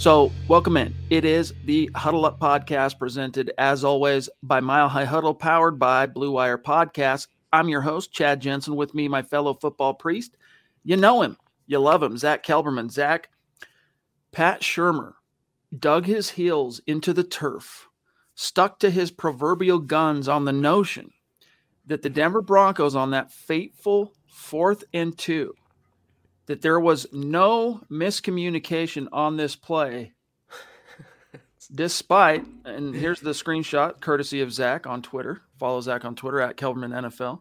So, welcome in. It is the Huddle Up podcast presented, as always, by Mile High Huddle, powered by Blue Wire Podcast. I'm your host, Chad Jensen. With me, my fellow football priest. You know him, you love him, Zach Kelberman. Zach, Pat Shurmur dug his heels into the turf, stuck to his proverbial guns on the notion that the Denver Broncos on that fateful fourth and two that there was no miscommunication on this play, despite, and here's the screenshot courtesy of Zach on Twitter. Follow Zach on Twitter at Kelberman NFL.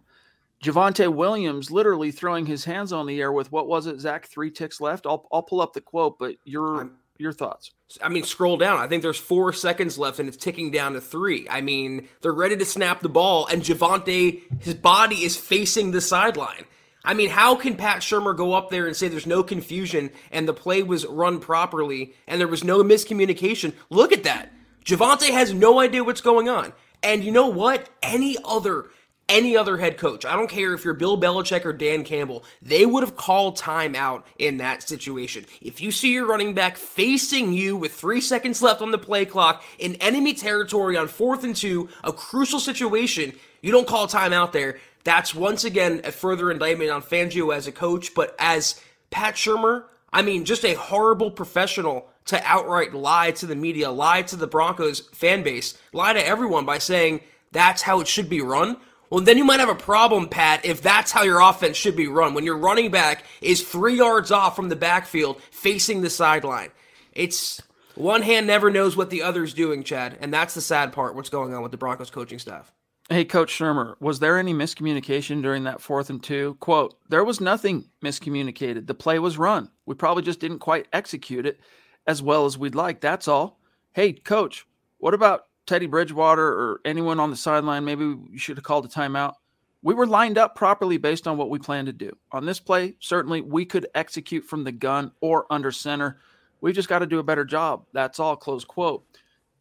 Javonte Williams literally throwing his hands on the air with what was it, Zach? Three ticks left. I'll I'll pull up the quote, but your I'm, your thoughts. I mean, scroll down. I think there's four seconds left, and it's ticking down to three. I mean, they're ready to snap the ball, and Javonte, his body is facing the sideline. I mean, how can Pat Shurmur go up there and say there's no confusion and the play was run properly and there was no miscommunication? Look at that. Javonte has no idea what's going on. And you know what? Any other any other head coach, I don't care if you're Bill Belichick or Dan Campbell, they would have called timeout in that situation. If you see your running back facing you with three seconds left on the play clock in enemy territory on fourth and two, a crucial situation, you don't call timeout there. That's once again a further indictment on Fangio as a coach, but as Pat Shurmur, I mean, just a horrible professional to outright lie to the media, lie to the Broncos fan base, lie to everyone by saying that's how it should be run. Well, then you might have a problem, Pat, if that's how your offense should be run. When your running back is three yards off from the backfield facing the sideline. It's one hand never knows what the other's doing, Chad. And that's the sad part, what's going on with the Broncos coaching staff. Hey, Coach Shurmur, was there any miscommunication during that fourth and two? Quote, there was nothing miscommunicated. The play was run. We probably just didn't quite execute it as well as we'd like. That's all. Hey, Coach, what about Teddy Bridgewater or anyone on the sideline? Maybe you should have called a timeout. We were lined up properly based on what we planned to do. On this play, certainly we could execute from the gun or under center. We just got to do a better job. That's all. Close quote.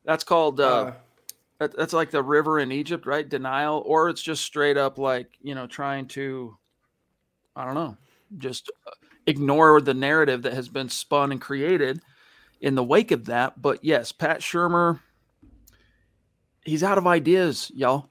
That's called. Uh, uh that's like the river in Egypt, right? Denial, or it's just straight up like you know trying to, I don't know, just uh, ignore the narrative that has been spun and created in the wake of that. But yes, Pat Shurmur, he's out of ideas, y'all.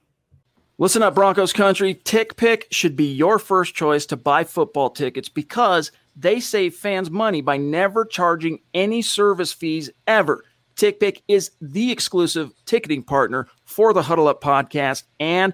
Listen up, Broncos country. TickPick should be your first choice to buy football tickets because they save fans money by never charging any service fees ever. TickPick is the exclusive ticketing partner for the Huddle Up podcast and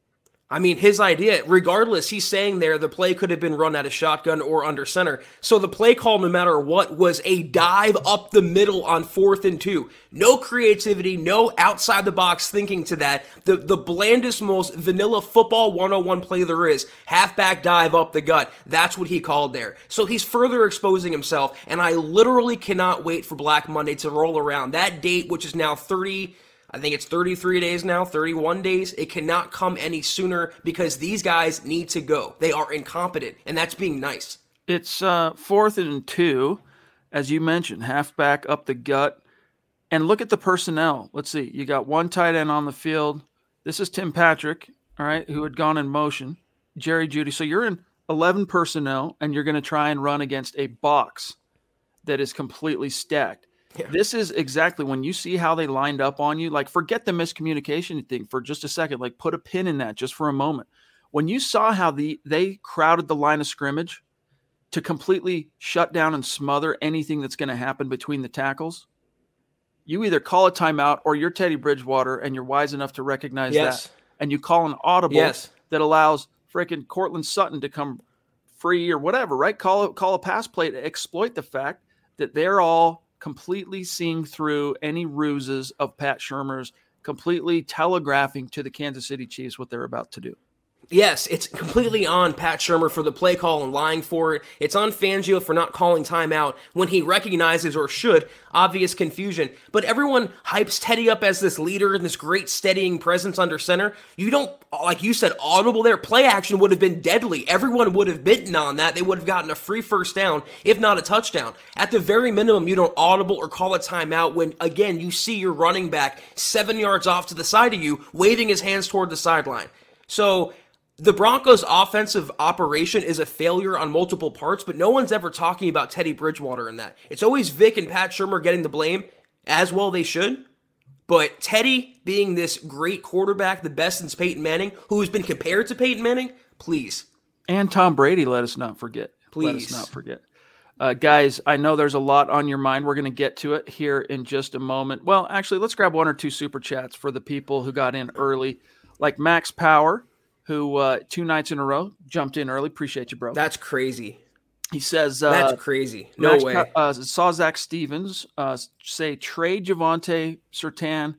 I mean, his idea, regardless, he's saying there the play could have been run at a shotgun or under center. So the play call, no matter what, was a dive up the middle on fourth and two. No creativity, no outside the box thinking to that. The the blandest, most vanilla football 101 play there is. Halfback dive up the gut. That's what he called there. So he's further exposing himself, and I literally cannot wait for Black Monday to roll around. That date, which is now 30- I think it's 33 days now, 31 days. It cannot come any sooner because these guys need to go. They are incompetent, and that's being nice. It's uh, fourth and two, as you mentioned, halfback up the gut. And look at the personnel. Let's see. You got one tight end on the field. This is Tim Patrick, all right, who had gone in motion. Jerry Jeudy. So you're in 11 personnel, and you're going to try and run against a box that is completely stacked. Yeah. This is exactly when you see how they lined up on you. Like, forget the miscommunication thing for just a second. Like, put a pin in that just for a moment. When you saw how the they crowded the line of scrimmage to completely shut down and smother anything that's going to happen between the tackles, you either call a timeout or you're Teddy Bridgewater and you're wise enough to recognize yes. that, and you call an audible yes. that allows freaking Courtland Sutton to come free or whatever. Right? Call it call a pass play to exploit the fact that they're all completely seeing through any ruses of Pat Shurmur's, completely telegraphing to the Kansas City Chiefs what they're about to do. Yes, it's completely on Pat Shurmur for the play call and lying for it. It's on Fangio for not calling timeout when he recognizes or should obvious confusion. But everyone hypes Teddy up as this leader and this great steadying presence under center. You don't, like you said, audible there. Play action would have been deadly. Everyone would have bitten on that. They would have gotten a free first down, if not a touchdown. At the very minimum, you don't audible or call a timeout when, again, you see your running back seven yards off to the side of you, waving his hands toward the sideline. So the Broncos' offensive operation is a failure on multiple parts, but no one's ever talking about Teddy Bridgewater in that. It's always Vic and Pat Shurmur getting the blame, as well they should. But Teddy being this great quarterback, the best since Peyton Manning, who has been compared to Peyton Manning, please. And Tom Brady, let us not forget. Please. Let us not forget. Uh, guys, I know there's a lot on your mind. We're going to get to it here in just a moment. Well, actually, let's grab one or two super chats for the people who got in early, like Max Power who uh, two nights in a row jumped in early. Appreciate you, bro. That's crazy. He says uh, that's crazy. No Max, way. Uh, saw Zach Stevens uh, say trade Javonte Surtain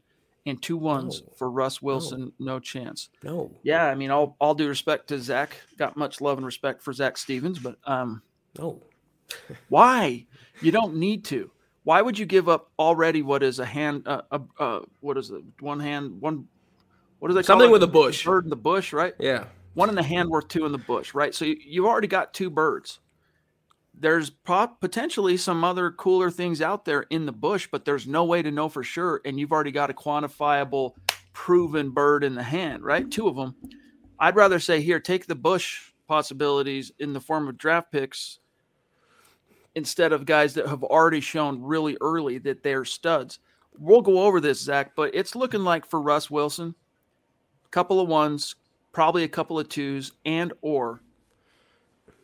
and two ones no. for Russ Wilson. No. no. chance. No. Yeah, I mean, all all due respect to Zach, got much love and respect for Zach Stevens, but um, no. why? You don't need to. Why would you give up already what is a hand? Uh, uh, uh what is it? One hand, one what do they Something with a bush. Bird in the bush, right? Yeah. One in the hand worth two in the bush, right? So you, you've already got two birds. There's potentially some other cooler things out there in the bush, but there's no way to know for sure. And you've already got a quantifiable, proven bird in the hand, right? Two of them. I'd rather say here, take the bush possibilities in the form of draft picks instead of guys that have already shown really early that they're studs. We'll go over this, Zach, but it's looking like for Russ Wilson, couple of ones, probably a couple of twos, and or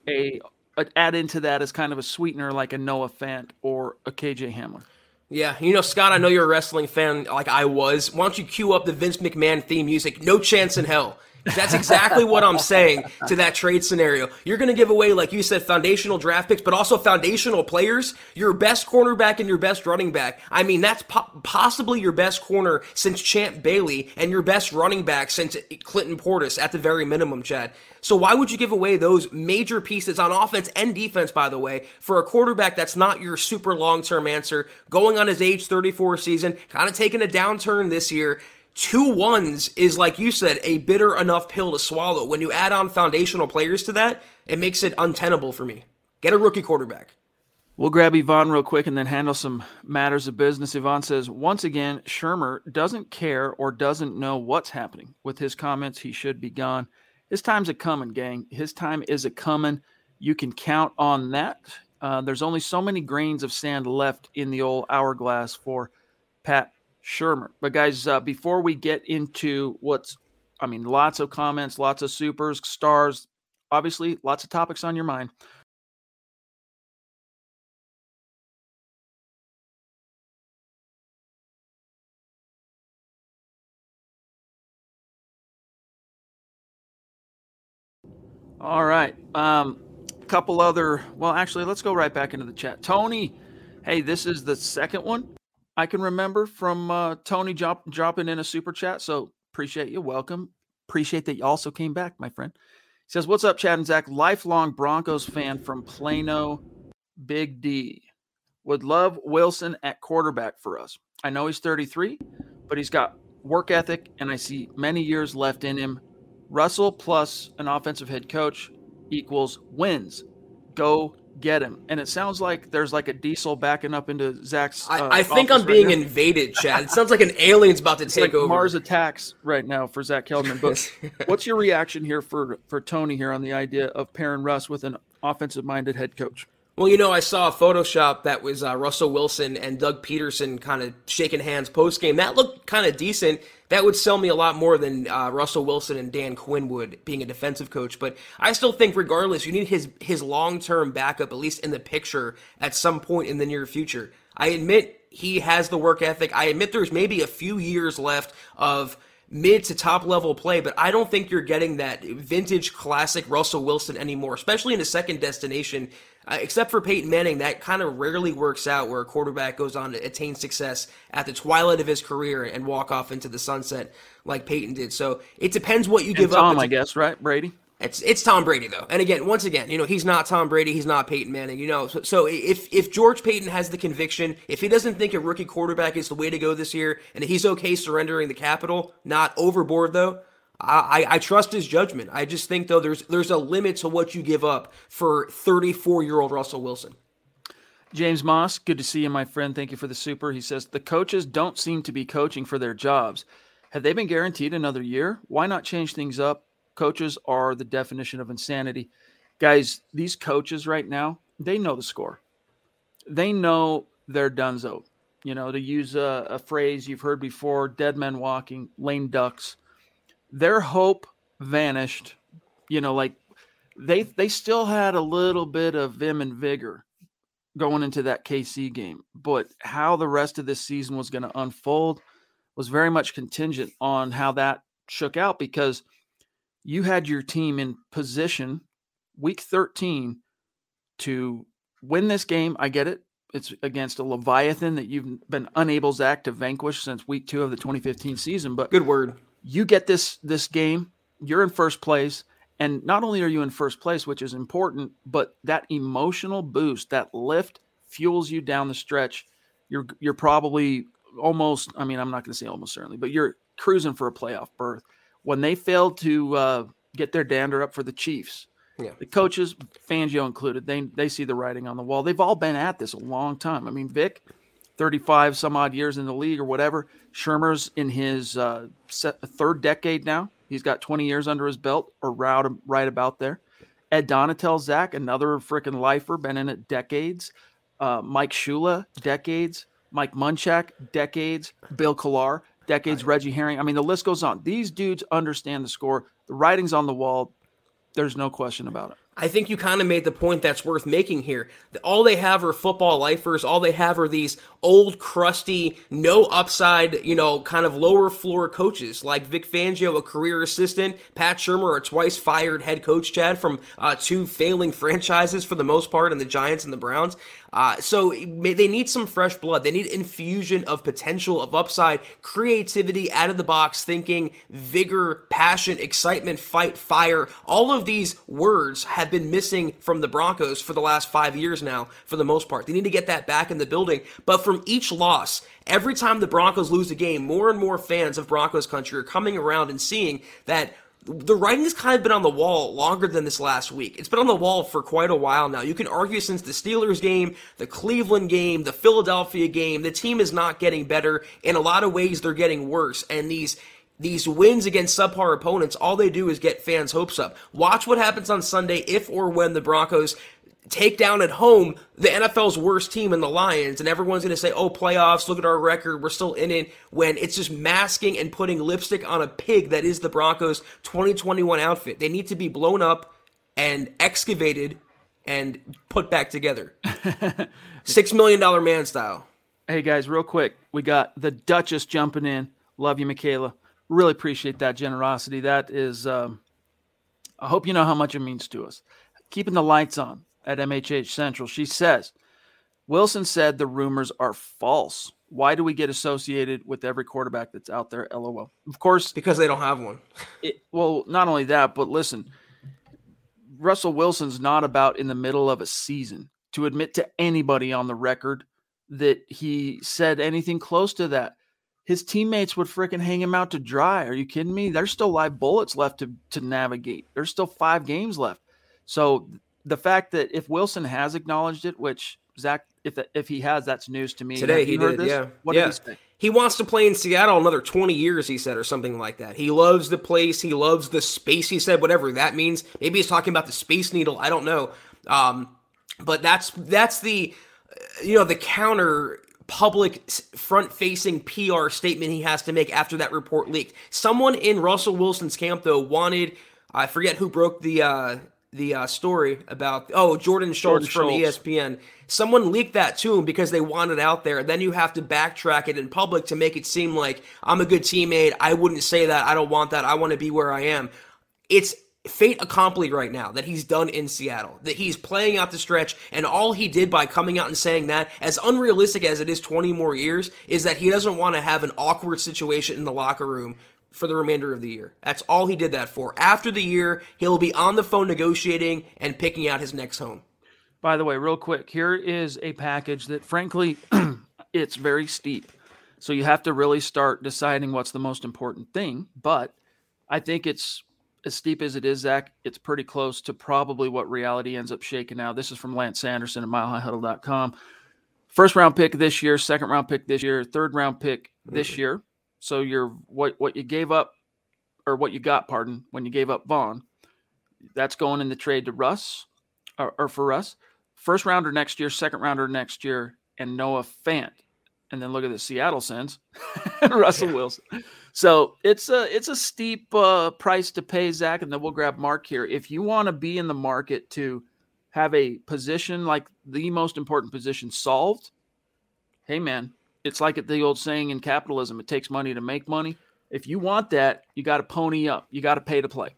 a, a add into that as kind of a sweetener like a Noah Fant or a KJ Hamler. Yeah, you know, Scott, I know you're a wrestling fan like I was. Why don't you cue up the Vince McMahon theme music? No chance in hell. That's exactly what I'm saying to that trade scenario. You're going to give away, like you said, foundational draft picks, but also foundational players. Your best cornerback and your best running back. I mean, that's po- possibly your best corner since Champ Bailey and your best running back since Clinton Portis at the very minimum, Chad. So why would you give away those major pieces on offense and defense, by the way, for a quarterback that's not your super long-term answer, going on his age 34 season, kind of taking a downturn this year? Two ones is like you said a bitter enough pill to swallow. When you add on foundational players to that it makes it untenable for me. Get a rookie quarterback. We'll grab yvonne real quick and then handle some matters of business. Yvonne says once again shurmur doesn't care or doesn't know what's happening. With his comments he should be gone. His time's a coming gang. His time is a coming. You can count on that. Uh, there's only so many grains of sand left in the old hourglass for pat Shurmur. But guys, uh, before we get into what's, I mean, lots of comments, lots of supers, stars, obviously, lots of topics on your mind. All right. Um, a couple other. Well, actually, let's go right back into the chat. Tony, hey, this is the second one I can remember from uh, Tony drop, dropping in a super chat. So appreciate you. Welcome. Appreciate that you also came back, my friend. He says, What's up, Chad and Zach? Lifelong Broncos fan from Plano, Big D. Would love Wilson at quarterback for us. I know he's 33, but he's got work ethic, and I see many years left in him. Russell plus an offensive head coach equals wins. Go get him. And it sounds like there's like a diesel backing up into Zach's. Uh, I, I think I'm being invaded, Chad. It sounds like an alien's about to take like over. Mars attacks right now for Zach Kelman. But what's your reaction here for for Tony here on the idea of pairing Russ with an offensive minded head coach? Well, you know, I saw a Photoshop that was uh, Russell Wilson and Doug Pederson kind of shaking hands post game. That looked kind of decent. That would sell me a lot more than uh, Russell Wilson and Dan Quinn would being a defensive coach. But I still think, regardless, you need his his long term backup at least in the picture at some point in the near future. I admit he has the work ethic. I admit there's maybe a few years left of mid to top level play, but I don't think you're getting that vintage classic Russell Wilson anymore, especially in a second destination Uh, except for Peyton Manning, that kind of rarely works out where a quarterback goes on to attain success at the twilight of his career and walk off into the sunset like Peyton did. So it depends what you and give Tom, up. Tom, I guess, right, Brady? It's it's Tom Brady though, and again, once again, you know he's not Tom Brady, he's not Peyton Manning, you know. So, so if if George Paton has the conviction, if he doesn't think a rookie quarterback is the way to go this year, and he's okay surrendering the capital, not overboard though, I, I, trust his judgment. I just think though there's there's a limit to what you give up for 34 year old Russell Wilson. James Moss, good to see you, my friend. Thank you for the super. He says the coaches don't seem to be coaching for their jobs. Have they been guaranteed another year? Why not change things up? Coaches are the definition of insanity. Guys, these coaches right now, they know the score. They know they're donezo. You know, to use a, a phrase you've heard before, dead men walking, lame ducks their hope vanished. You know, like they they still had a little bit of vim and vigor going into that KC game, but how the rest of this season was going to unfold was very much contingent on how that shook out because you had your team in position week 13 to win this game. I get it. It's against a Leviathan that you've been unable, Zach, to vanquish since week two of the 2015 season. But good word you get this this game, you're in first place, and not only are you in first place, which is important, but that emotional boost, that lift fuels you down the stretch. You're you're probably almost, I mean, I'm not going to say almost certainly, but you're cruising for a playoff berth. When they failed to uh, get their dander up for the Chiefs, yeah. the coaches, Fangio included, they they see the writing on the wall. They've all been at this a long time. I mean, Vic, 35 some odd years in the league or whatever. Shurmur's in his uh, third decade now. He's got 20 years under his belt or right, right about there. Ed Donatell, Zach, another freaking lifer, been in it decades. Uh, Mike Shula, decades. Mike Munchak, decades. Bill Kollar, decades. Reggie Herring. I mean, the list goes on. These dudes understand the score. The writing's on the wall. There's no question about it. I think you kind of made the point that's worth making here. All they have are football lifers. All they have are these old, crusty, no upside, you know, kind of lower floor coaches like Vic Fangio, a career assistant, Pat Shurmur, a twice fired head coach, Chad, from uh, two failing franchises for the most part in the Giants and the Browns. Uh, so they need some fresh blood. They need infusion of potential, of upside, creativity, out of the box thinking, vigor, passion, excitement, fight, fire. All of these words have been missing from the Broncos for the last five years now, for the most part. They need to get that back in the building. But from each loss, every time the Broncos lose a game, more and more fans of Broncos country are coming around and seeing that the writing's kind of been on the wall longer than this last week. It's been on the wall for quite a while now. You can argue since the Steelers game, the Cleveland game, the Philadelphia game, the team is not getting better. In a lot of ways, they're getting worse. And these these wins against subpar opponents, all they do is get fans' hopes up. Watch what happens on Sunday if or when the Broncos take down at home the NFL's worst team in the Lions, and everyone's going to say, oh, playoffs, look at our record, we're still in it, when it's just masking and putting lipstick on a pig that is the Broncos 2021 outfit. They need to be blown up and excavated and put back together. Six million dollar man style. Hey guys, real quick, we got the Duchess jumping in. Love you, Michaela. Really appreciate that generosity. That is, um, I hope you know how much it means to us. Keeping the lights on at MHH Central. She says, Wilson said the rumors are false. Why do we get associated with every quarterback that's out there? LOL. Of course, because they don't have one. It, well, not only that, but listen, Russell Wilson's not about in the middle of a season to admit to anybody on the record that he said anything close to that. His teammates would freaking hang him out to dry. Are you kidding me? There's still live bullets left to, to navigate. There's still five games left. So the fact that if Wilson has acknowledged it, which Zach, if if he has, that's news to me. Today he did, this? yeah. What yeah. did he say? He wants to play in Seattle another 20 years, he said, or something like that. He loves the place. He loves the space, he said, whatever that means. Maybe he's talking about the Space Needle. I don't know. Um, but that's that's the, you know, the counter public front facing PR statement he has to make after that report leaked. Someone in Russell Wilson's camp, though, wanted, I forget who broke the, uh, the uh, story about oh Jordan Schultz Jordan from Schultz. ESPN. Someone leaked that to him because they want it out there. Then you have to backtrack it in public to make it seem like I'm a good teammate. I wouldn't say that. I don't want that. I want to be where I am. It's fate accomplished right now that he's done in Seattle. That he's playing out the stretch, and all he did by coming out and saying that, as unrealistic as it is 20 more years, is that he doesn't want to have an awkward situation in the locker room for the remainder of the year. That's all he did that for. After the year, he'll be on the phone negotiating and picking out his next home. By the way, real quick, here is a package that frankly it's very steep. So you have to really start deciding what's the most important thing, but I think it's as steep as it is, Zach, it's pretty close to probably what reality ends up shaking out. This is from Lance Sanderson at milehighhuddle.com. First round pick this year, second round pick this year, third round pick this mm-hmm. year. So you're what what you gave up or what you got, pardon, when you gave up Von, that's going in the trade to Russ or, or for Russ. First rounder next year, second rounder next year, and Noah Fant. And then look at the Seattle Sens, Russell yeah. Wilson. So it's a it's a steep uh, price to pay, Zach. And then we'll grab Mark here. If you want to be in the market to have a position like the most important position solved, hey man, it's like the old saying in capitalism: it takes money to make money. If you want that, you got to pony up. You got to pay to play.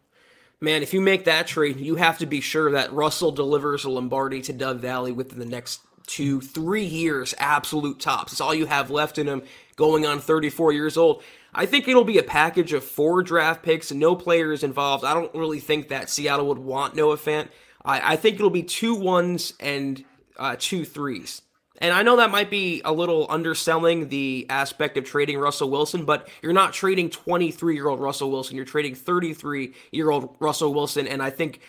Man, if you make that trade, you have to be sure that Russell delivers a Lombardi to Dove Valley within the next two, three years, absolute tops. It's all you have left in him going on 34 years old. I think it'll be a package of four draft picks and no players involved. I don't really think that Seattle would want Noah Fant. I, I think it'll be two ones and uh, two threes. And I know that might be a little underselling the aspect of trading Russell Wilson, but you're not trading 23 year old Russell Wilson. You're trading 33 year old Russell Wilson. And I think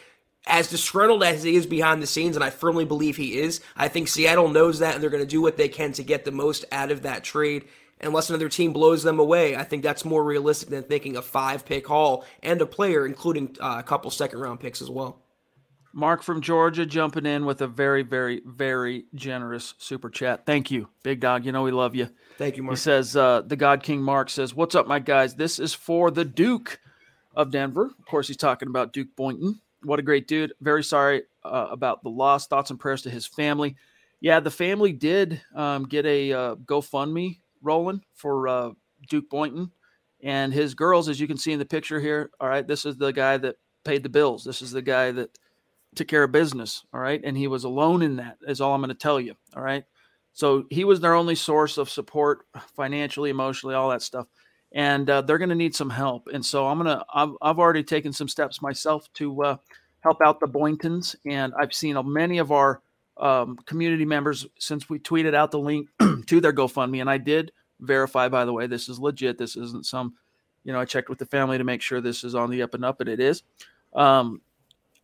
as disgruntled as he is behind the scenes, and I firmly believe he is, I think Seattle knows that and they're going to do what they can to get the most out of that trade. Unless another team blows them away, I think that's more realistic than thinking a five pick haul and a player, including uh, a couple second round picks as well. Mark from Georgia jumping in with a very, very, very generous super chat. Thank you, big dog. You know we love you. Thank you, Mark. He says, uh, the God King Mark says, What's up, my guys? This is for the Duke of Denver. Of course, he's talking about Duke Boynton. what a great dude. Very sorry uh, about the loss. Thoughts and prayers to his family. Yeah, the family did um, get a uh, GoFundMe rolling for uh, Duke Boynton and his girls, as you can see in the picture here. All right, this is the guy that paid the bills. This is the guy that took care of business. All right, and he was alone in that. Is all I'm going to tell you. All right, so he was their only source of support, financially, emotionally, all that stuff and uh, they're going to need some help. And so I'm gonna I've, I've already taken some steps myself to uh, help out the Boyntons, and I've seen many of our um, community members since we tweeted out the link to their GoFundMe, and I did verify by the way this is legit. This isn't some, you know, I checked with the family to make sure this is on the up and up, and it is. Um,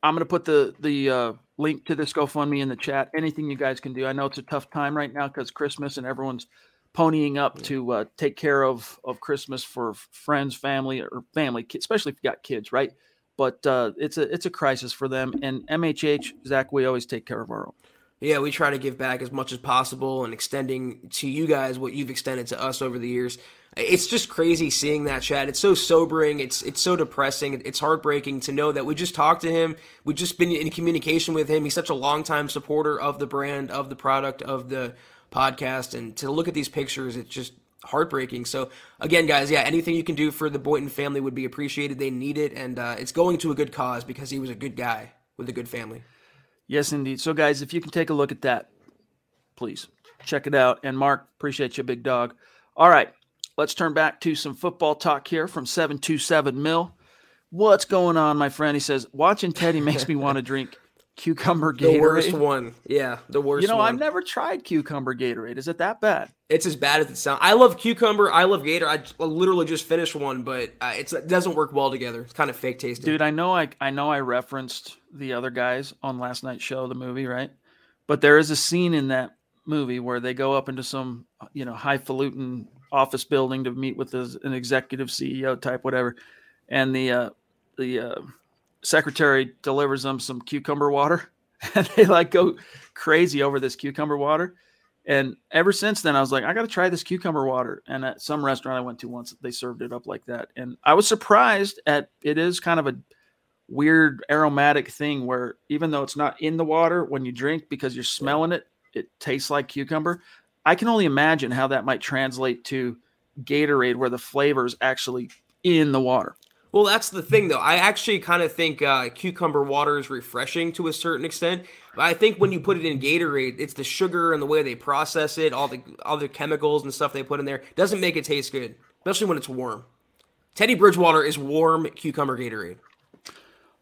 I'm going to put the the uh, link to this GoFundMe in the chat. Anything you guys can do. I know it's a tough time right now because Christmas and everyone's ponying up to uh, take care of of Christmas for friends, family, or family, especially if you got kids, right? But uh, it's a it's a crisis for them. And MHH, Zach, we always take care of our own. Yeah, we try to give back as much as possible and extending to you guys what you've extended to us over the years. It's just crazy seeing that chat. It's so sobering. It's it's so depressing. It's heartbreaking to know that we just talked to him. We've just been in communication with him. He's such a longtime supporter of the brand, of the product, of the podcast. And to look at these pictures, it's just heartbreaking. So again, guys, yeah, anything you can do for the Boynton family would be appreciated. They need it, and uh, it's going to a good cause because he was a good guy with a good family. Yes, indeed. So, guys, if you can take a look at that, please check it out. And Mark, appreciate you, big dog. All right, let's turn back to some football talk here from 727 Mill. What's going on, my friend? He says, watching Teddy makes me want to drink cucumber Gatorade. The worst one. Yeah, the worst You know, one. I've never tried cucumber Gatorade. Is it that bad? It's as bad as it sounds. I love cucumber. I love Gator. I literally just finished one, but uh, it doesn't work well together. It's kind of fake tasting. Dude, I know I I know I referenced the other guys on last night's show, the movie, right? But there is a scene in that movie where they go up into some, you know, highfalutin office building to meet with an executive CEO type whatever. And the uh the uh secretary delivers them some cucumber water and they like go crazy over this cucumber water. And ever since then, I was like, I got to try this cucumber water. And at some restaurant I went to once, they served it up like that. And I was surprised at it is kind of a weird aromatic thing where even though it's not in the water when you drink because you're smelling it, it tastes like cucumber. I can only imagine how that might translate to Gatorade where the flavor is actually in the water. Well, that's the thing, though. I actually kind of think uh, cucumber water is refreshing to a certain extent. But I think when you put it in Gatorade, it's the sugar and the way they process it, all the all the chemicals and stuff they put in there, doesn't make it taste good, especially when it's warm. Teddy Bridgewater is warm cucumber Gatorade.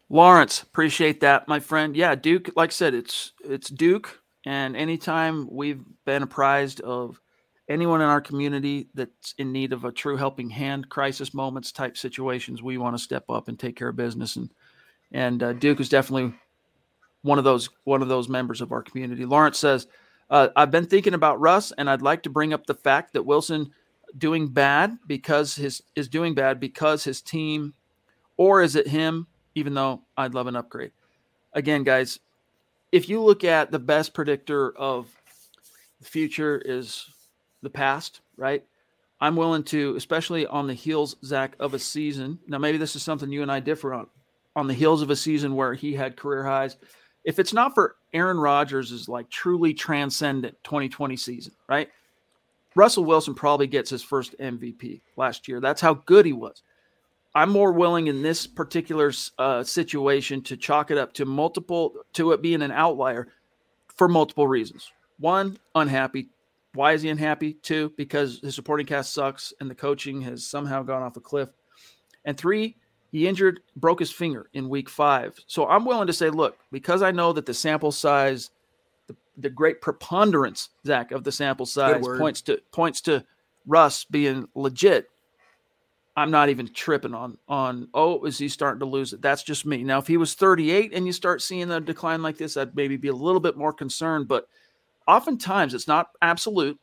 Lawrence, appreciate that, my friend. Yeah, Duke. Like I said, it's it's Duke, and anytime we've been apprised of anyone in our community that's in need of a true helping hand, crisis moments type situations, we want to step up and take care of business. And and uh, Duke is definitely one of those one of those members of our community. Lawrence says, uh, "I've been thinking about Russ, and I'd like to bring up the fact that Wilson doing bad because his is doing bad because his team, or is it him? Even though I'd love an upgrade. Again, guys, if you look at the best predictor of the future is the past, right? I'm willing to, especially on the heels, Zach, of a season. Now, maybe this is something you and I differ on. On the heels of a season where he had career highs, if it's not for Aaron Rodgers' is like truly transcendent 2020 season, right? Russell Wilson probably gets his first MVP last year. That's how good he was. I'm more willing in this particular uh, situation to chalk it up to multiple, to it being an outlier for multiple reasons. One, unhappy. Why is he unhappy? Two, because his supporting cast sucks and the coaching has somehow gone off a cliff. And three, he injured, broke his finger in week five. So I'm willing to say, look, because I know that the sample size, the, the great preponderance, Zach, of the sample size points to points to Russ being legit. I'm not even tripping on on oh, is he starting to lose it? That's just me. Now, if he was 38 and you start seeing a decline like this, I'd maybe be a little bit more concerned. But oftentimes it's not absolute.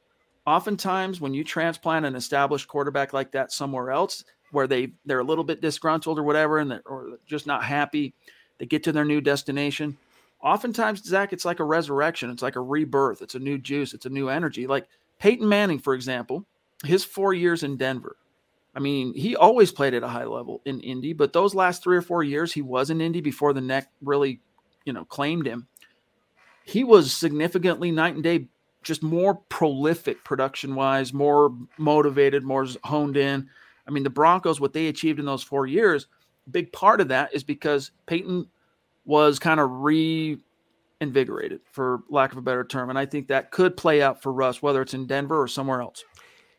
Oftentimes, when you transplant an established quarterback like that somewhere else, where they they're a little bit disgruntled or whatever, and they're or just not happy, they get to their new destination. Oftentimes, Zach, it's like a resurrection. It's like a rebirth. It's a new juice. It's a new energy. Like Peyton Manning, for example, his four years in Denver, I mean, he always played at a high level in Indy, but those last three or four years he was in Indy before the neck really, you know, claimed him. He was significantly night and day, just more prolific production wise, more motivated, more honed in. I mean, the Broncos, what they achieved in those four years, big part of that is because Peyton was kind of reinvigorated, for lack of a better term. And I think that could play out for Russ, whether it's in Denver or somewhere else.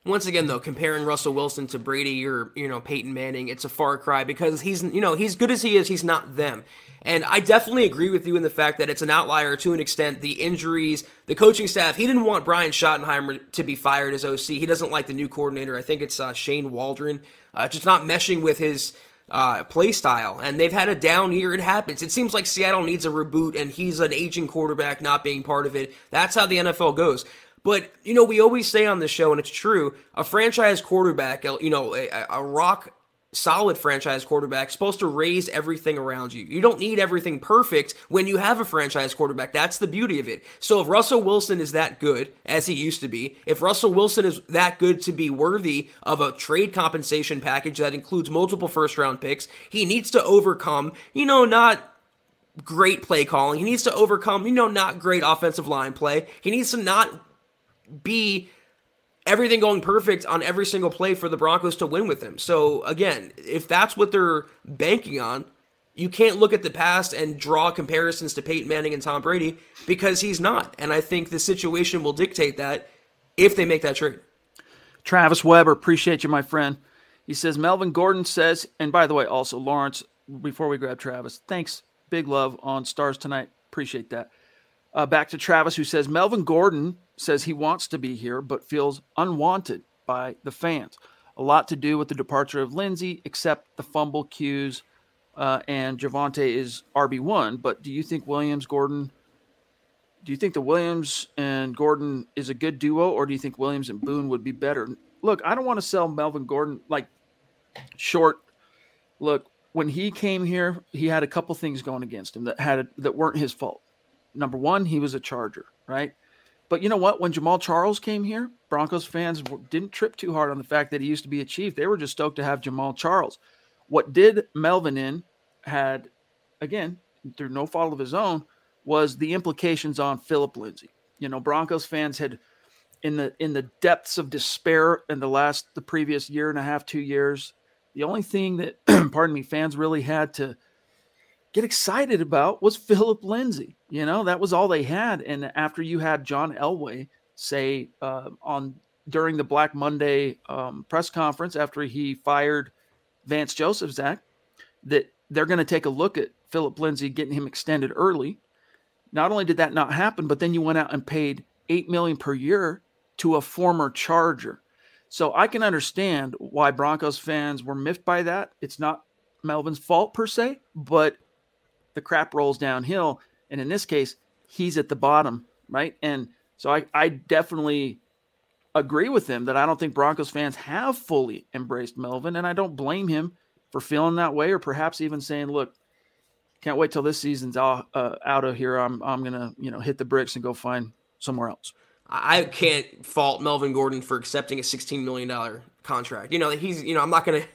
Once again, though, comparing Russell Wilson to Brady or you know Peyton Manning, it's a far cry because he's you know he's good as he is, he's not them. And I definitely agree with you in the fact that it's an outlier to an extent. The injuries, the coaching staff. He didn't want Brian Schottenheimer to be fired as OC. He doesn't like the new coordinator. I think it's uh, Shane Waldron. Uh, just not meshing with his uh, play style. And they've had a down year. It happens. It seems like Seattle needs a reboot, and he's an aging quarterback not being part of it. That's how the NFL goes. But, you know, we always say on this show, and it's true, a franchise quarterback, you know, a, a rock solid franchise quarterback supposed to raise everything around you. You don't need everything perfect when you have a franchise quarterback. That's the beauty of it. So if Russell Wilson is that good as he used to be, if Russell Wilson is that good to be worthy of a trade compensation package that includes multiple first round picks, he needs to overcome, you know, not great play calling. He needs to overcome, you know, not great offensive line play. He needs to not be everything going perfect on every single play for the Broncos to win with him. So again, if that's what they're banking on, you can't look at the past and draw comparisons to Peyton Manning and Tom Brady because he's not. And I think the situation will dictate that if they make that trade. Travis Weber, appreciate you, my friend. He says Melvin Gordon says, and by the way, also Lawrence, before we grab Travis, thanks. Big love on Stars tonight. Appreciate that. Uh, back to Travis, who says Melvin Gordon says he wants to be here, but feels unwanted by the fans. A lot to do with the departure of Lindsay, except the fumble cues, uh, and Javonte is RB one. But do you think Williams Gordon? Do you think the Williams and Gordon is a good duo, or do you think Williams and Boone would be better? Look, I don't want to sell Melvin Gordon like short. Look, when he came here, he had a couple things going against him that had that weren't his fault. Number one, he was a Charger, right? But you know what? When Jamaal Charles came here, Broncos fans didn't trip too hard on the fact that he used to be a Chief. They were just stoked to have Jamaal Charles. What did Melvin in had, again, through no fault of his own, was the implications on Philip Lindsay. You know, Broncos fans had in the in the depths of despair in the last the previous year and a half, two years. The only thing that, pardon me, fans really had to get excited about was Philip Lindsay. You know, that was all they had. And after you had John Elway say uh, on during the Black Monday um, press conference after he fired Vance Joseph, Zach, that they're going to take a look at Philip Lindsay getting him extended early. Not only did that not happen, but then you went out and paid eight million per year to a former Charger. So I can understand why Broncos fans were miffed by that. It's not Melvin's fault per se, but the crap rolls downhill. And in this case, he's at the bottom, right? And so I, I definitely agree with him that I don't think Broncos fans have fully embraced Melvin. And I don't blame him for feeling that way or perhaps even saying, look, can't wait till this season's out, uh, out of here. I'm, I'm going to, you know, hit the bricks and go find somewhere else. I can't fault Melvin Gordon for accepting a $16 million contract. You know, he's, you know, I'm not going to,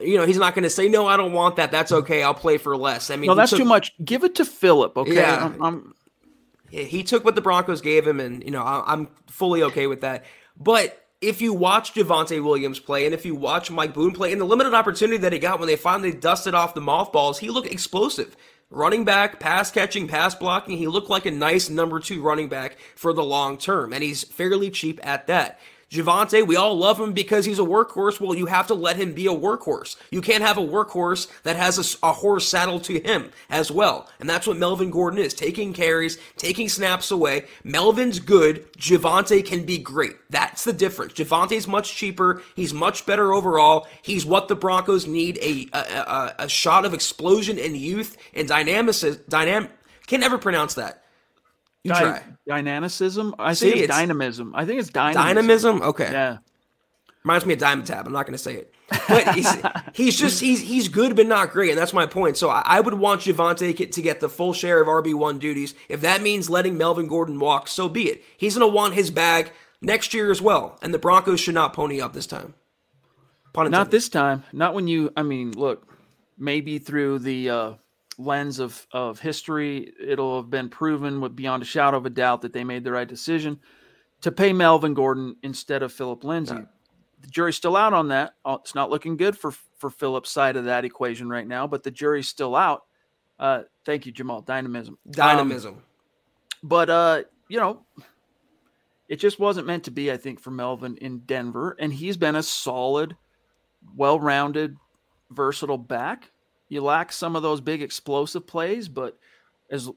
you know, he's not going to say, no, I don't want that. That's okay. I'll play for less. I mean, no, that's took, too much. Give it to Philip. Okay. Yeah. I'm, I'm, he took what the Broncos gave him, and, you know, I'm fully okay with that. But if you watch Javonte Williams play and if you watch Mike Boone play in the limited opportunity that he got when they finally dusted off the mothballs, he looked explosive. Running back, pass catching, pass blocking, he looked like a nice number two running back for the long term, and he's fairly cheap at that. Javonte, we all love him because he's a workhorse. Well, you have to let him be a workhorse. You can't have a workhorse that has a, a, horse saddled to him as well. And that's what Melvin Gordon is taking carries, taking snaps away. Melvin's good. Javonte can be great. That's the difference. Javonte's much cheaper. He's much better overall. He's what the Broncos need a, a, a, a shot of explosion and youth and dynamic. Dynam- can never pronounce that. You Di- try. Dynamicism? I See, it's dynamism. I think it's dynamism. Dynamism? Okay. Yeah. Reminds me of Dimetapp. I'm not going to say it. But he's, he's, just, he's he's good, but not great. And that's my point. So I, I would want Javonte to get the full share of RB1 duties. If that means letting Melvin Gordon walk, so be it. He's going to want his bag next year as well. And the Broncos should not pony up this time. Not this time. Not when you. I mean, look, maybe through the uh, lens of of history, it'll have been proven with beyond a shadow of a doubt that they made the right decision to pay Melvin Gordon instead of Philip Lindsay. The jury's still out on that. Uh, it's not looking good for for Philip's side of that equation right now, but the jury's still out. Uh, thank you, Jamal. Dynamism. Dynamism. Um, but uh, you know, it just wasn't meant to be. I think for Melvin in Denver, and he's been a solid, well-rounded, versatile back. You lack some of those big explosive plays, but as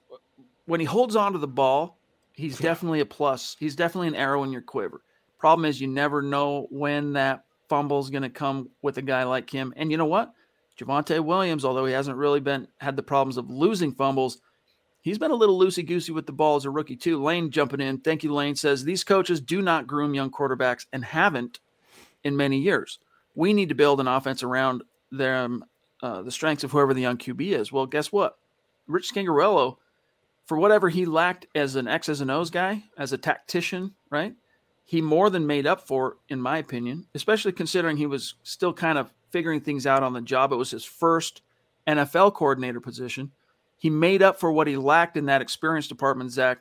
when he holds on to the ball, he's definitely a plus. He's definitely an arrow in your quiver. Problem is, you never know when that fumble is going to come with a guy like him. And you know what? Javonte Williams, although he hasn't really been had the problems of losing fumbles, he's been a little loosey goosey with the ball as a rookie too. Lane jumping in, thank you, Lane says these coaches do not groom young quarterbacks and haven't in many years. We need to build an offense around them, uh, the strengths of whoever the young QB is. Well, guess what? Rich Scangarello, for whatever he lacked as an X's and O's guy, as a tactician, right? He more than made up for, in my opinion, especially considering he was still kind of figuring things out on the job. It was his first NFL coordinator position. He made up for what he lacked in that experience department, Zach,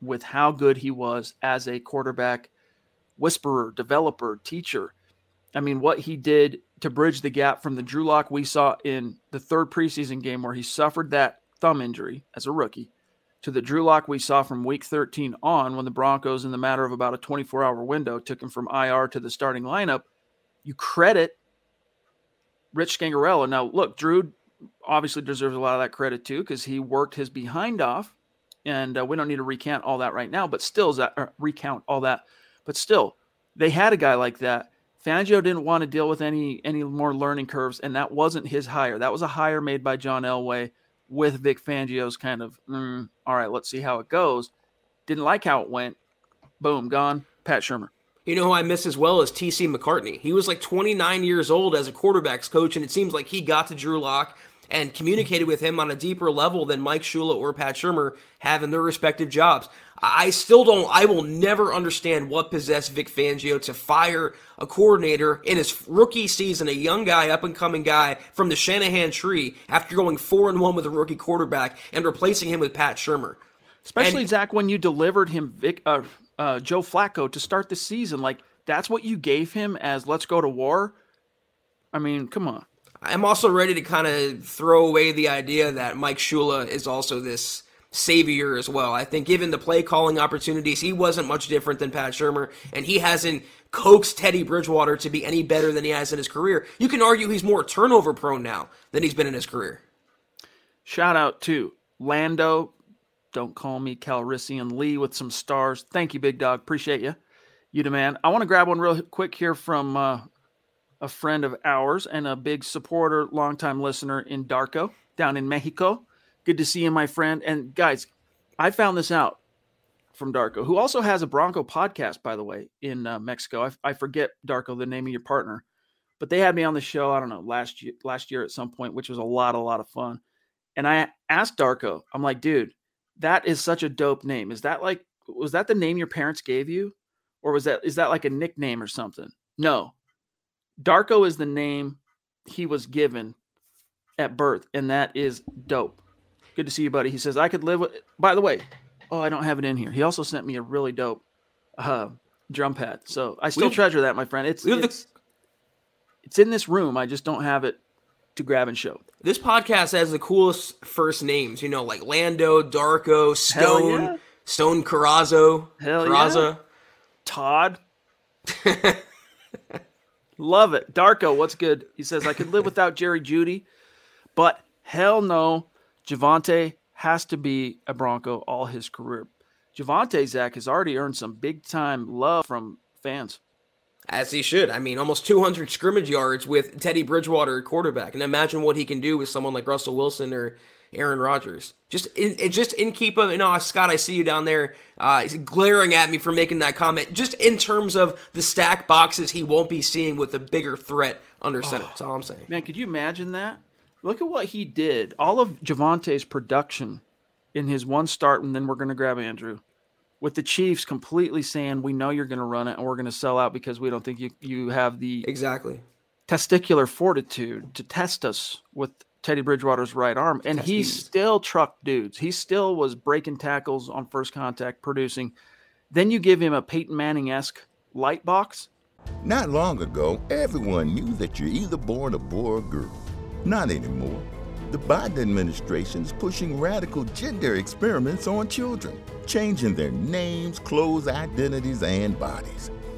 with how good he was as a quarterback whisperer, developer, teacher. I mean, what he did to bridge the gap from the Drew Lock we saw in the third preseason game where he suffered that thumb injury as a rookie to the Drew Lock we saw from week 13 on when the Broncos, in the matter of about a 24 hour window, took him from IR to the starting lineup. You credit Rich Scangarello. Now, look, Drew obviously deserves a lot of that credit too because he worked his behind off, and uh, we don't need to recount all that right now. But still, that recount all that. But still, they had a guy like that. Fangio didn't want to deal with any any more learning curves, and that wasn't his hire. That was a hire made by John Elway with Vic Fangio's kind of, mm, all right, let's see how it goes. Didn't like how it went. Boom, gone. Pat Shurmur. You know who I miss as well as TC McCartney. He was like 29 years old as a quarterbacks coach, and it seems like he got to Drew Lock and communicated with him on a deeper level than Mike Shula or Pat Shurmur have in their respective jobs. I still don't, I will never understand what possessed Vic Fangio to fire a coordinator in his rookie season, a young guy, up and coming guy from the Shanahan tree after going four and one with a rookie quarterback and replacing him with Pat Shurmur. Especially, and, Zach, when you delivered him Vic, uh, uh, Joe Flacco to start the season. Like that's what you gave him as let's go to war. I mean, come on. I'm also ready to kind of throw away the idea that Mike Shula is also this savior as well. I think given the play calling opportunities, he wasn't much different than Pat Shurmur, and he hasn't coaxed Teddy Bridgewater to be any better than he has in his career. You can argue he's more turnover prone now than he's been in his career. Shout out to Lando don't call me Calrissian Lee with some stars. Thank you, big dog. Appreciate you. You demand. I want to grab one real quick here from uh, a friend of ours and a big supporter, longtime listener in Darko down in Mexico. Good to see you, my friend. And guys, I found this out from Darko, who also has a Bronco podcast, by the way, in uh, Mexico. I, I forget Darko, the name of your partner, but they had me on the show. I don't know last year, last year at some point, which was a lot, a lot of fun. And I asked Darko, I'm like, dude, that is such a dope name. Is that like was that the name your parents gave you? Or was that is that like a nickname or something? No. Darko is the name he was given at birth, and that is dope. Good to see you, buddy. He says I could live with by the way, oh, I don't have it in here. He also sent me a really dope uh, drum pad. So I still treasure that, my friend. It's it's, the... it's in this room. I just don't have it to grab and show. This podcast has the coolest first names, you know, like Lando, Darko, Stone, yeah. Stone Carrazzo, Hell Carrazza. Yeah. Todd. Love it. Darko, what's good? He says, I could live without Jerry Jeudy, but hell no. Javonte has to be a Bronco all his career. Javonte, Zach, has already earned some big time love from fans. As he should. I mean, almost 200 scrimmage yards with Teddy Bridgewater at quarterback. And imagine what he can do with someone like Russell Wilson or Aaron Rodgers. Just in, just in keep of, you know, Scott, I see you down there uh, glaring at me for making that comment. Just in terms of the stack boxes he won't be seeing with a bigger threat under center. Oh, That's all I'm saying. Man, could you imagine that? Look at what he did. All of Javonte's production in his one start, and then we're going to grab Andrew with the Chiefs completely saying, "We know you're going to run it, and we're going to sell out because we don't think you you have the exactly testicular fortitude to test us with Teddy Bridgewater's right arm, and he still trucked dudes. He still was breaking tackles on first contact, producing. Then you give him a Peyton Manning esque light box. Not long ago, everyone knew that you're either born a boy or girl. Not anymore. The Biden administration is pushing radical gender experiments on children, changing their names, clothes, identities, and bodies.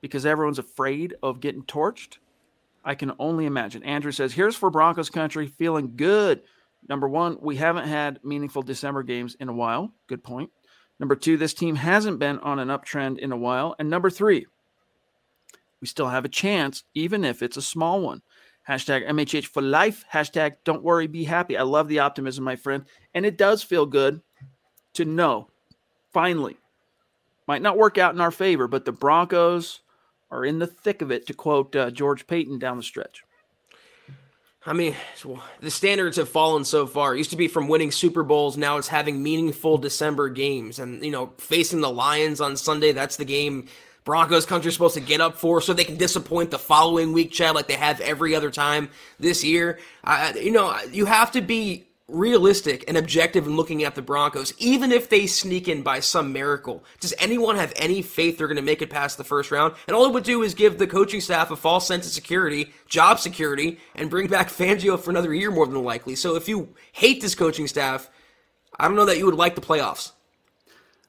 because everyone's afraid of getting torched. I can only imagine. Andrew says, Here's for Broncos country, feeling good. Number one, we haven't had meaningful December games in a while. Good point. Number two, this team hasn't been on an uptrend in a while. And number three, we still have a chance, even if it's a small one. Hashtag MHH for life. Hashtag don't worry, be happy. I love the optimism, my friend. And it does feel good to know, finally, might not work out in our favor, but the Broncos are in the thick of it, to quote uh, George Paton down the stretch. I mean, the standards have fallen so far. It used to be from winning Super Bowls. Now it's having meaningful December games. And, you know, facing the Lions on Sunday, that's the game Broncos country supposed to get up for so they can disappoint the following week, Chad, like they have every other time this year. Uh, you know, you have to be realistic and objective in looking at the Broncos, even if they sneak in by some miracle. Does anyone have any faith they're going to make it past the first round? And all it would do is give the coaching staff a false sense of security, job security, and bring back Fangio for another year more than likely. So if you hate this coaching staff, I don't know that you would like the playoffs.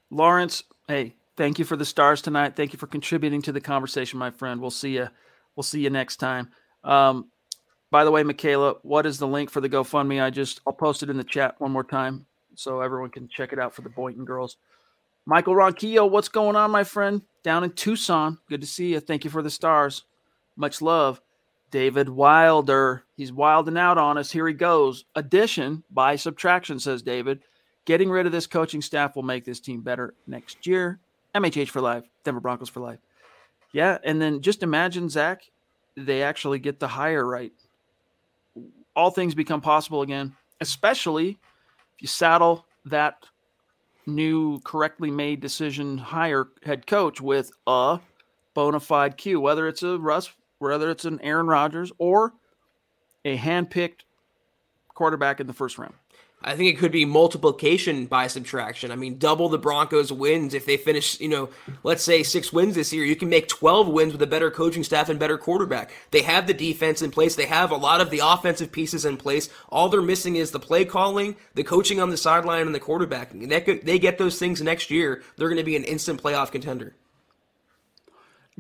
Lawrence, hey, thank you for the stars tonight. Thank you for contributing to the conversation, my friend. We'll see you. We'll see you next time. Um, by the way, Michaela, what is the link for the GoFundMe? I just I'll post it in the chat one more time so everyone can check it out for the Boynton girls. Michael Ronquillo, what's going on, my friend? Down in Tucson. Good to see you. Thank you for the stars. Much love. David Wilder. He's wilding out on us. Here he goes. Addition by subtraction, says David. Getting rid of this coaching staff will make this team better next year. MHH for life. Denver Broncos for life. Yeah. And then just imagine, Zach, they actually get the hire right all things become possible again, especially if you saddle that new correctly made decision hire head coach with a bona fide Q, whether it's a Russ, whether it's an Aaron Rodgers or a handpicked quarterback in the first round. I think it could be multiplication by subtraction. I mean, double the Broncos' wins if they finish, you know, let's say six wins this year. You can make 12 wins with a better coaching staff and better quarterback. They have the defense in place, they have a lot of the offensive pieces in place. All they're missing is the play calling, the coaching on the sideline, and the quarterbacking. And could, they get those things next year, they're going to be an instant playoff contender.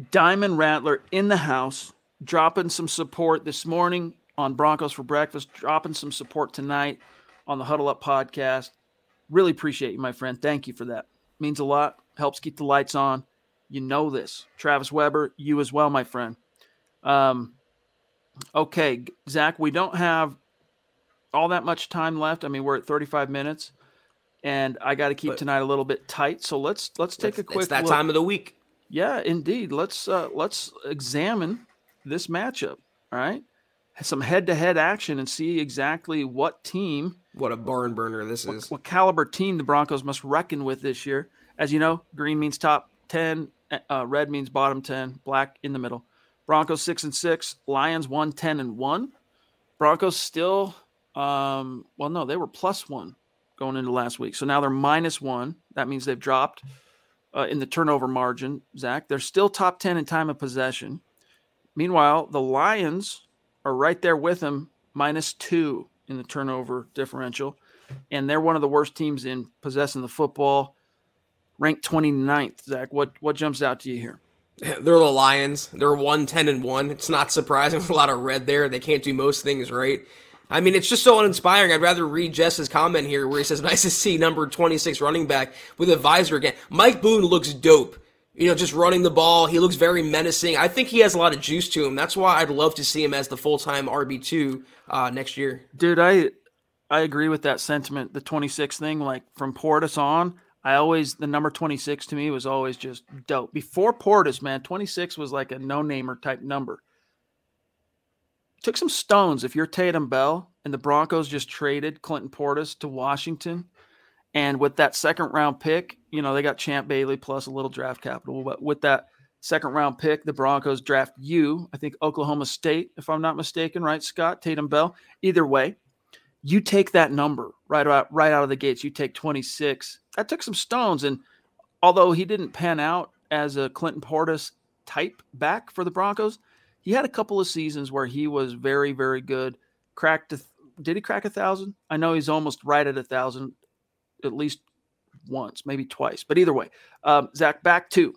Diamond Rattler in the house, dropping some support this morning on Broncos for Breakfast, dropping some support tonight on the Huddle Up podcast. Really appreciate you, my friend. Thank you for that. Means a lot. Helps keep the lights on. You know this. Travis Weber, you as well, my friend. Um, okay, Zach, we don't have all that much time left. I mean, we're at 35 minutes, and I got to keep but, tonight a little bit tight. So let's let's take a quick. It's that look. time of the week. Yeah, indeed. Let's uh, let's examine this matchup. All right, some head-to-head action and see exactly what team what a barn burner this what, is. What caliber team the Broncos must reckon with this year. As you know, green means top 10, uh, red means bottom 10, black in the middle. Broncos six and six, Lions one ten and one. Broncos still, um, well, no, they were plus one going into last week, so now they're minus one. That means they've dropped uh, in the turnover margin. Zach, they're still top ten in time of possession. Meanwhile, the Lions are right there with them, minus two in the turnover differential, and they're one of the worst teams in possessing the football. Ranked 29th, Zach. What what jumps out to you here? They're the Lions. They're one ten and one. It's not surprising. There's a lot of red there. They can't do most things right. I mean, it's just so uninspiring. I'd rather read Jess's comment here where he says, "Nice to see number 26 running back with a visor again." Mike Boone looks dope. You know, just running the ball. He looks very menacing. I think he has a lot of juice to him. That's why I'd love to see him as the full time RB two uh, next year. Dude, I I agree with that sentiment. The 26 thing, like from Portis on, I always the number 26 to me was always just dope. Before Portis, man, 26 was like a no-namer type number. Took some stones. If you're Tatum Bell and the Broncos just traded Clinton Portis to Washington, and with that second round pick, you know, they got Champ Bailey plus a little draft capital. But with that second round pick, the Broncos draft you, I think Oklahoma State, if I'm not mistaken, right, Scott, Tatum Bell. Either way, you take that number right out right out of the gates. You take 26. That took some stones, and although he didn't pan out as a Clinton Portis type back for the Broncos, he had a couple of seasons where he was very very good. Cracked. A, did he crack a thousand? I know he's almost right at a thousand, at least once, maybe twice. But either way, um, Zach, back to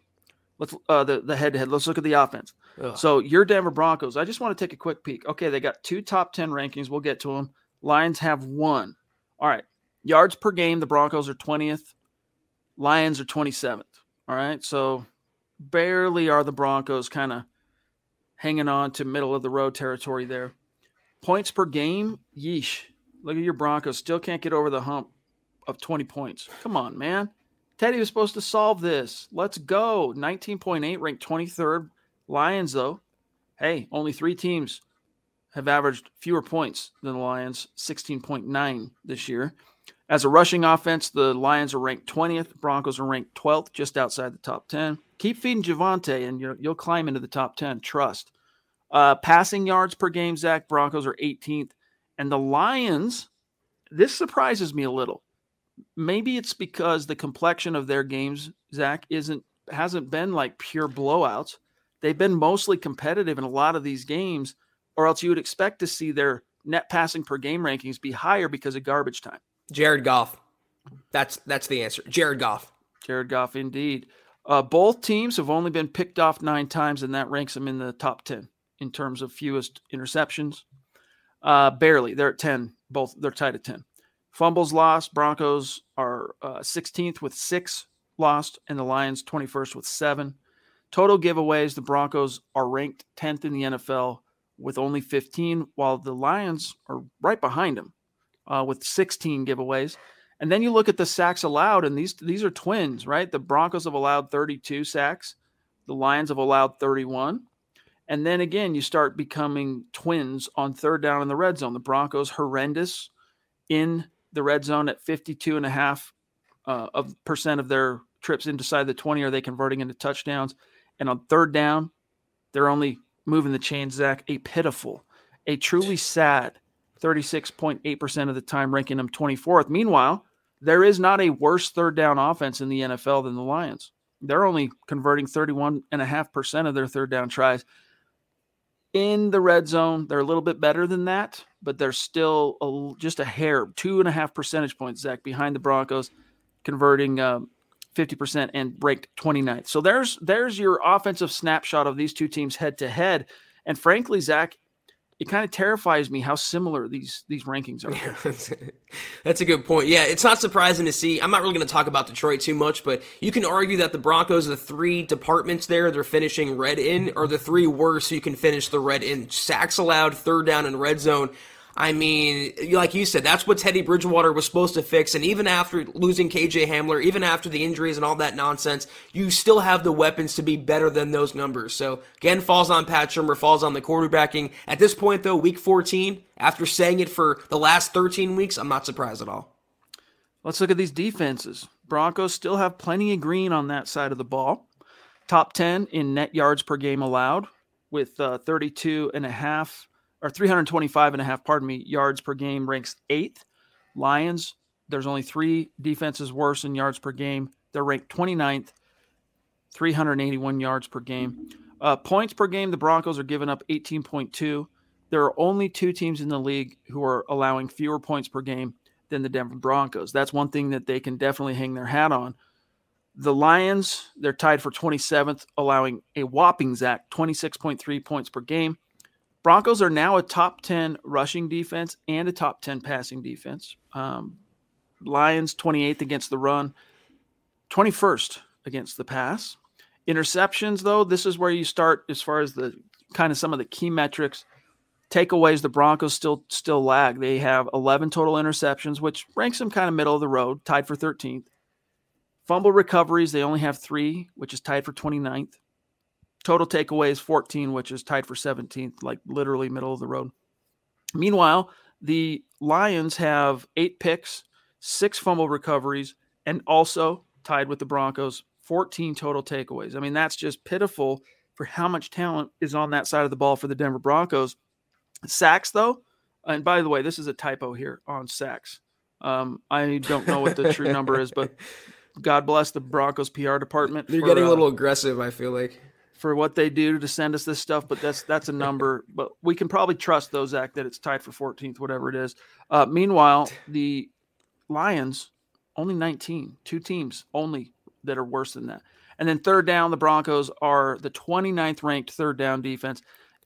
let's uh, the the head to head. Let's look at the offense. Ugh. So your Denver Broncos. I just want to take a quick peek. Okay, they got two top ten rankings. We'll get to them. Lions have one. All right. Yards per game, the Broncos are 20th. Lions are 27th. All right. So barely are the Broncos kind of hanging on to middle of the road territory there. Points per game, yeesh. Look at your Broncos. Still can't get over the hump of 20 points. Come on, man. Teddy was supposed to solve this. Let's go. 19.8, ranked 23rd. Lions, though, hey, only three teams have averaged fewer points than the Lions, 16.9 this year. As a rushing offense, the Lions are ranked 20th. Broncos are ranked 12th, just outside the top 10. Keep feeding Javonte, and you'll, you'll climb into the top 10. Trust. Uh, passing yards per game, Zach, Broncos are 18th. And the Lions, this surprises me a little. Maybe it's because the complexion of their games, Zach, isn't hasn't been like pure blowouts. They've been mostly competitive in a lot of these games – or else you would expect to see their net passing per game rankings be higher because of garbage time. Jared Goff. That's that's the answer. Jared Goff. Jared Goff, indeed. Uh, both teams have only been picked off nine times, and that ranks them in the top ten in terms of fewest interceptions. Uh, barely, they're at ten. Both they're tied at ten. Fumbles lost. Broncos are uh, 16th with six lost, and the Lions 21st with seven. Total giveaways: the Broncos are ranked 10th in the NFL with only 15, while the Lions are right behind them uh, with 16 giveaways. And then you look at the sacks allowed, and these these are twins, right? The Broncos have allowed 32 sacks, the Lions have allowed 31. And then again, you start becoming twins on third down in the red zone. The Broncos horrendous in the red zone at 52 and a half uh, of percent of their trips inside the 20 are they converting into touchdowns. And on third down, they're only moving the chains, Zach, a pitiful, a truly sad 36.8% of the time, ranking them 24th. Meanwhile, there is not a worse third down offense in the NFL than the Lions. They're only converting 31.5% of their third down tries. In the red zone, they're a little bit better than that, but they're still a, just a hair, two and a half percentage points, Zach, behind the Broncos, converting um, 50% and ranked 29th. So there's there's your offensive snapshot of these two teams head to head. And frankly, Zach, it kind of terrifies me how similar these these rankings are. That's a good point. Yeah, it's not surprising to see. I'm not really going to talk about Detroit too much, but you can argue that the Broncos, the three departments there, they're finishing red in, are the three worst. You can finish the red in sacks allowed, third down, and red zone. I mean, like you said, that's what Teddy Bridgewater was supposed to fix. And even after losing KJ Hamler, even after the injuries and all that nonsense, you still have the weapons to be better than those numbers. So again, falls on Pat Shurmur, falls on the quarterbacking. At this point, though, week 14, after saying it for the last 13 weeks, I'm not surprised at all. Let's look at these defenses. Broncos still have plenty of green on that side of the ball. Top 10 in net yards per game allowed. with uh, 32 and a half or 325 and a half, pardon me, yards per game ranks eighth. Lions, there's only three defenses worse in yards per game. They're ranked 29th, 381 yards per game. Uh, points per game, the Broncos are giving up 18.2. There are only two teams in the league who are allowing fewer points per game than the Denver Broncos. That's one thing that they can definitely hang their hat on. The Lions, they're tied for 27th, allowing a whopping Zach 26.3 points per game. Broncos are now a top 10 rushing defense and a top 10 passing defense. Um, Lions 28th against the run, 21st against the pass. Interceptions, though, this is where you start as far as the kind of some of the key metrics. Takeaways, the Broncos still still lag. They have 11 total interceptions, which ranks them kind of middle of the road, tied for 13th. Fumble recoveries, they only have three, which is tied for 29th. Total takeaways, 14, which is tied for 17th, like literally middle of the road. Meanwhile, the Lions have eight picks, six fumble recoveries, and also tied with the Broncos, 14 total takeaways. I mean, that's just pitiful for how much talent is on that side of the ball for the Denver Broncos. Sacks, though, and by the way, this is a typo here on sacks. Um, I don't know what the true number is, but God bless the Broncos PR department. They're for, getting a uh, little aggressive, I feel like. For what they do to send us this stuff, but that's that's a number. but we can probably trust those Zach that it's tied for 14th, whatever it is. Uh, meanwhile, the Lions only 19, two teams only that are worse than that. And then third down, the Broncos are the 29th ranked third down defense.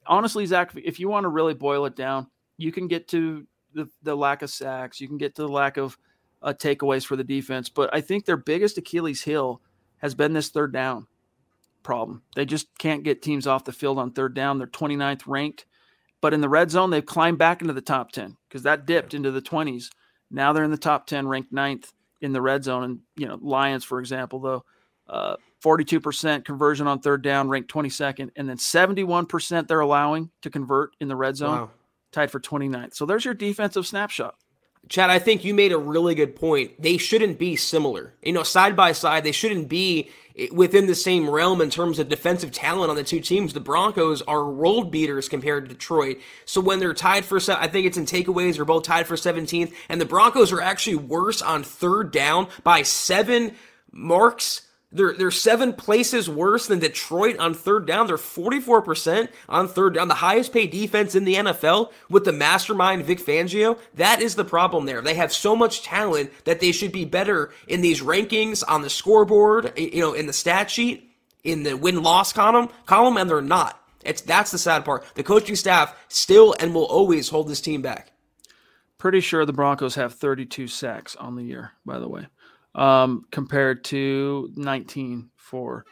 Honestly, Zach, if you want to really boil it down, you can get to the, the lack of sacks, you can get to the lack of uh, takeaways for the defense. But I think their biggest Achilles heel has been this third down problem. They just can't get teams off the field on third down. They're 29th ranked. But in the red zone, they've climbed back into the top 10 because that dipped into the 20s. Now they're in the top 10, ranked ninth in the red zone. And, you know, Lions, for example, though, uh, 42% conversion on third down, ranked 22nd. And then 71% they're allowing to convert in the red zone, Wow. tied for 29th. So there's your defensive snapshot. Chad, I think you made a really good point. They shouldn't be similar. You know, side by side, they shouldn't be within the same realm in terms of defensive talent on the two teams. The Broncos are world beaters compared to Detroit. So when they're tied for, I think it's in takeaways, they're both tied for 17th, and the Broncos are actually worse on third down by seven marks. They're, they're seven places worse than Detroit on third down. They're 44% on third down, the highest paid defense in the NFL with the mastermind Vic Fangio. That is the problem there. They have so much talent that they should be better in these rankings on the scoreboard, you know, in the stat sheet, in the win loss column, column, and they're not. It's that's the sad part. The coaching staff still and will always hold this team back. Pretty sure the Broncos have 32 sacks on the year, by the way, um, compared to 19 for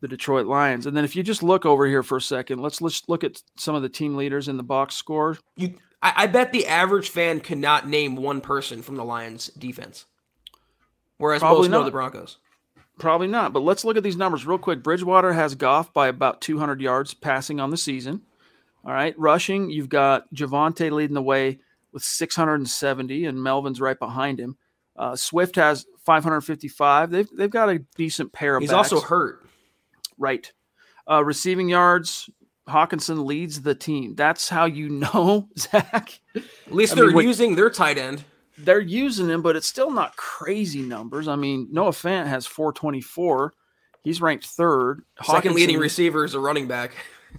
the Detroit Lions. And then if you just look over here for a second, let's let's look at some of the team leaders in the box score. You, I, I bet the average fan could not name one person from the Lions defense, whereas Probably most know not. the Broncos. Probably not, but let's look at these numbers real quick. Bridgewater has Goff by about 200 yards passing on the season. All right, rushing, you've got Javonte leading the way with 670, and Melvin's right behind him. Uh, Swift has 555. They've they've got a decent pair of. He's backs. also hurt. Right. Uh, receiving yards, Hockenson leads the team. That's how you know, Zach. At least I they're mean, what- using their tight end. They're using him, but it's still not crazy numbers. I mean, Noah Fant has 424. He's ranked third. Second leading Hockenson- receiver is a running back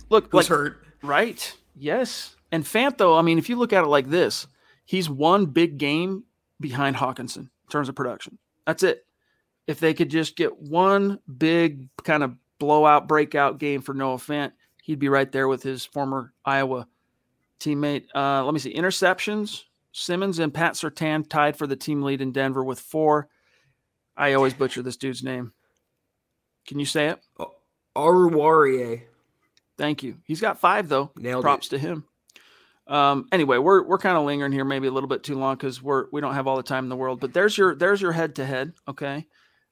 Look, who's like, hurt. right? Yes. And Fant, though, I mean, if you look at it like this, he's one big game behind Hockenson in terms of production. That's it. If they could just get one big kind of blowout breakout game for Noah Fant, he'd be right there with his former Iowa teammate. Uh, let me see. Interceptions. Simmons and Pat Surtain tied for the team lead in Denver with four. I always butcher this dude's name. Can you say it? Aruwarie. Thank you. He's got five though. Nailed it. Props to him. Um, anyway, we're we're kind of lingering here, maybe a little bit too long because we're we don't have all the time in the world. But there's your there's your head to head. Okay,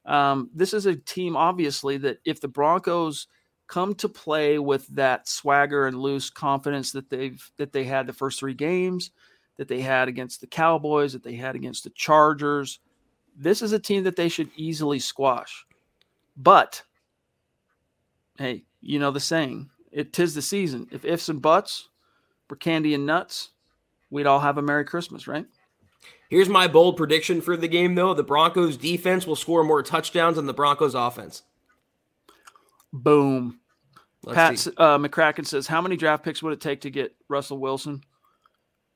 um, this is a team obviously that if the Broncos come to play with that swagger and loose confidence that they've that they had the first three games, that they had against the Cowboys, that they had against the Chargers, this is a team that they should easily squash. But hey, you know the saying it tis the season. If ifs and buts were candy and nuts, we'd all have a Merry Christmas, right? Here's my bold prediction for the game, though. The Broncos defense will score more touchdowns than the Broncos offense. Boom. Let's Pat uh, McCracken says, "How many draft picks would it take to get Russell Wilson?"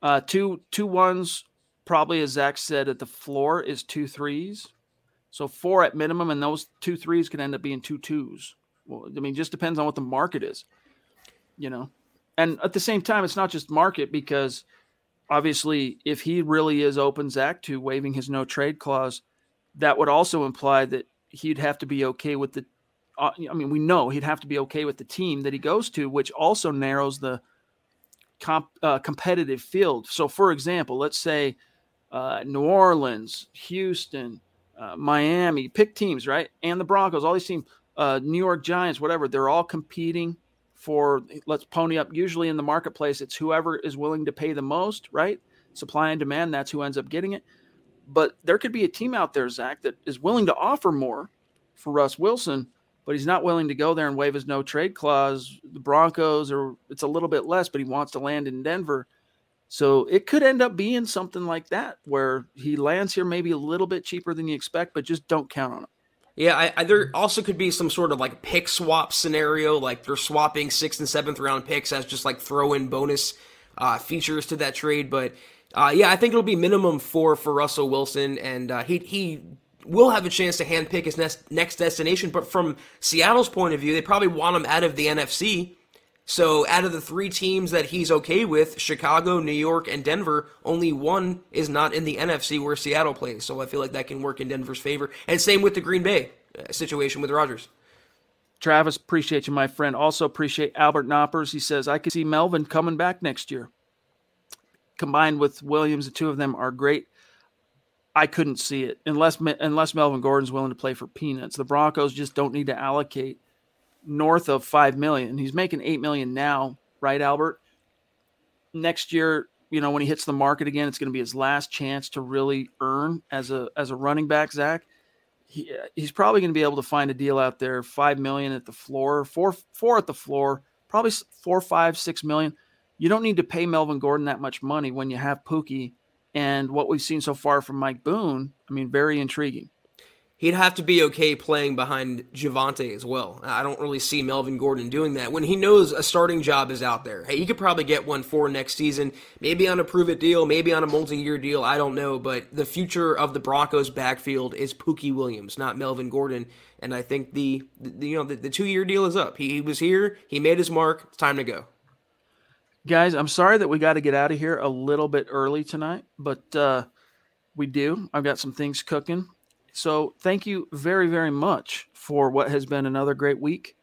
Uh, two two ones, probably as Zach said at the floor is two threes, so four at minimum, and those two threes could end up being two twos. Well, I mean, just depends on what the market is, you know. And at the same time, it's not just market because obviously, if he really is open, Zach, to waiving his no trade clause, that would also imply that he'd have to be okay with the uh, I mean, we know he'd have to be okay with the team that he goes to, which also narrows the comp, uh, competitive field. So, for example, let's say uh, New Orleans, Houston, uh, Miami, pick teams, right? And the Broncos, all these teams, uh, New York Giants, whatever, they're all competing for let's pony up. Usually in the marketplace, it's whoever is willing to pay the most, right? Supply and demand, that's who ends up getting it. But there could be a team out there, Zach, that is willing to offer more for Russ Wilson but he's not willing to go there and waive his no trade clause. The Broncos or it's a little bit less, but he wants to land in Denver. So it could end up being something like that where he lands here maybe a little bit cheaper than you expect, but just don't count on it. Yeah, I, I, there also could be some sort of like pick swap scenario, like they're swapping sixth and seventh round picks as just like throw in bonus uh, features to that trade. But uh, yeah, I think it'll be minimum four for Russell Wilson, and uh, he he will have a chance to handpick his next next destination. But from Seattle's point of view, they probably want him out of the NFC. So out of the three teams that he's okay with, Chicago, New York, and Denver, only one is not in the NFC where Seattle plays. So I feel like that can work in Denver's favor. And same with the Green Bay uh, situation with Rodgers. Travis, appreciate you, my friend. Also appreciate Albert Knoppers. He says, I could see Melvin coming back next year. Combined with Williams, the two of them are great. I couldn't see it unless unless Melvin Gordon's willing to play for peanuts. The Broncos just don't need to allocate north of five million. He's making eight million now, right, Albert? Next year, you know, when he hits the market again, it's going to be his last chance to really earn as a as a running back. Zach, he, he's probably going to be able to find a deal out there, five million at the floor, four four at the floor, probably four, five, six million. You don't need to pay Melvin Gordon that much money when you have Pookie and what we've seen so far from Mike Boone, I mean, very intriguing. He'd have to be okay playing behind Javonte as well. I don't really see Melvin Gordon doing that when he knows a starting job is out there. Hey, he could probably get one for next season, maybe on a prove it deal, maybe on a multi year deal. I don't know, but the future of the Broncos backfield is Pookie Williams, not Melvin Gordon. And I think the, the you know the, the two year deal is up. He, he was here, he made his mark. It's time to go guys i'm sorry that we got to get out of here a little bit early tonight but uh, we do i've got some things cooking so thank you very very much for what has been another great week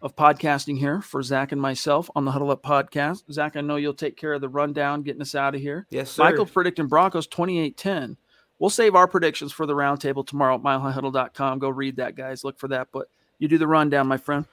of podcasting here for zach and myself on the huddle up podcast. Zach i know you'll take care of the rundown getting us out of here. Yes sir. michael predicting broncos 28-10 we'll save our predictions for the roundtable tomorrow at milehighhuddle.com go read that guys. Look for that but you do the rundown my friend.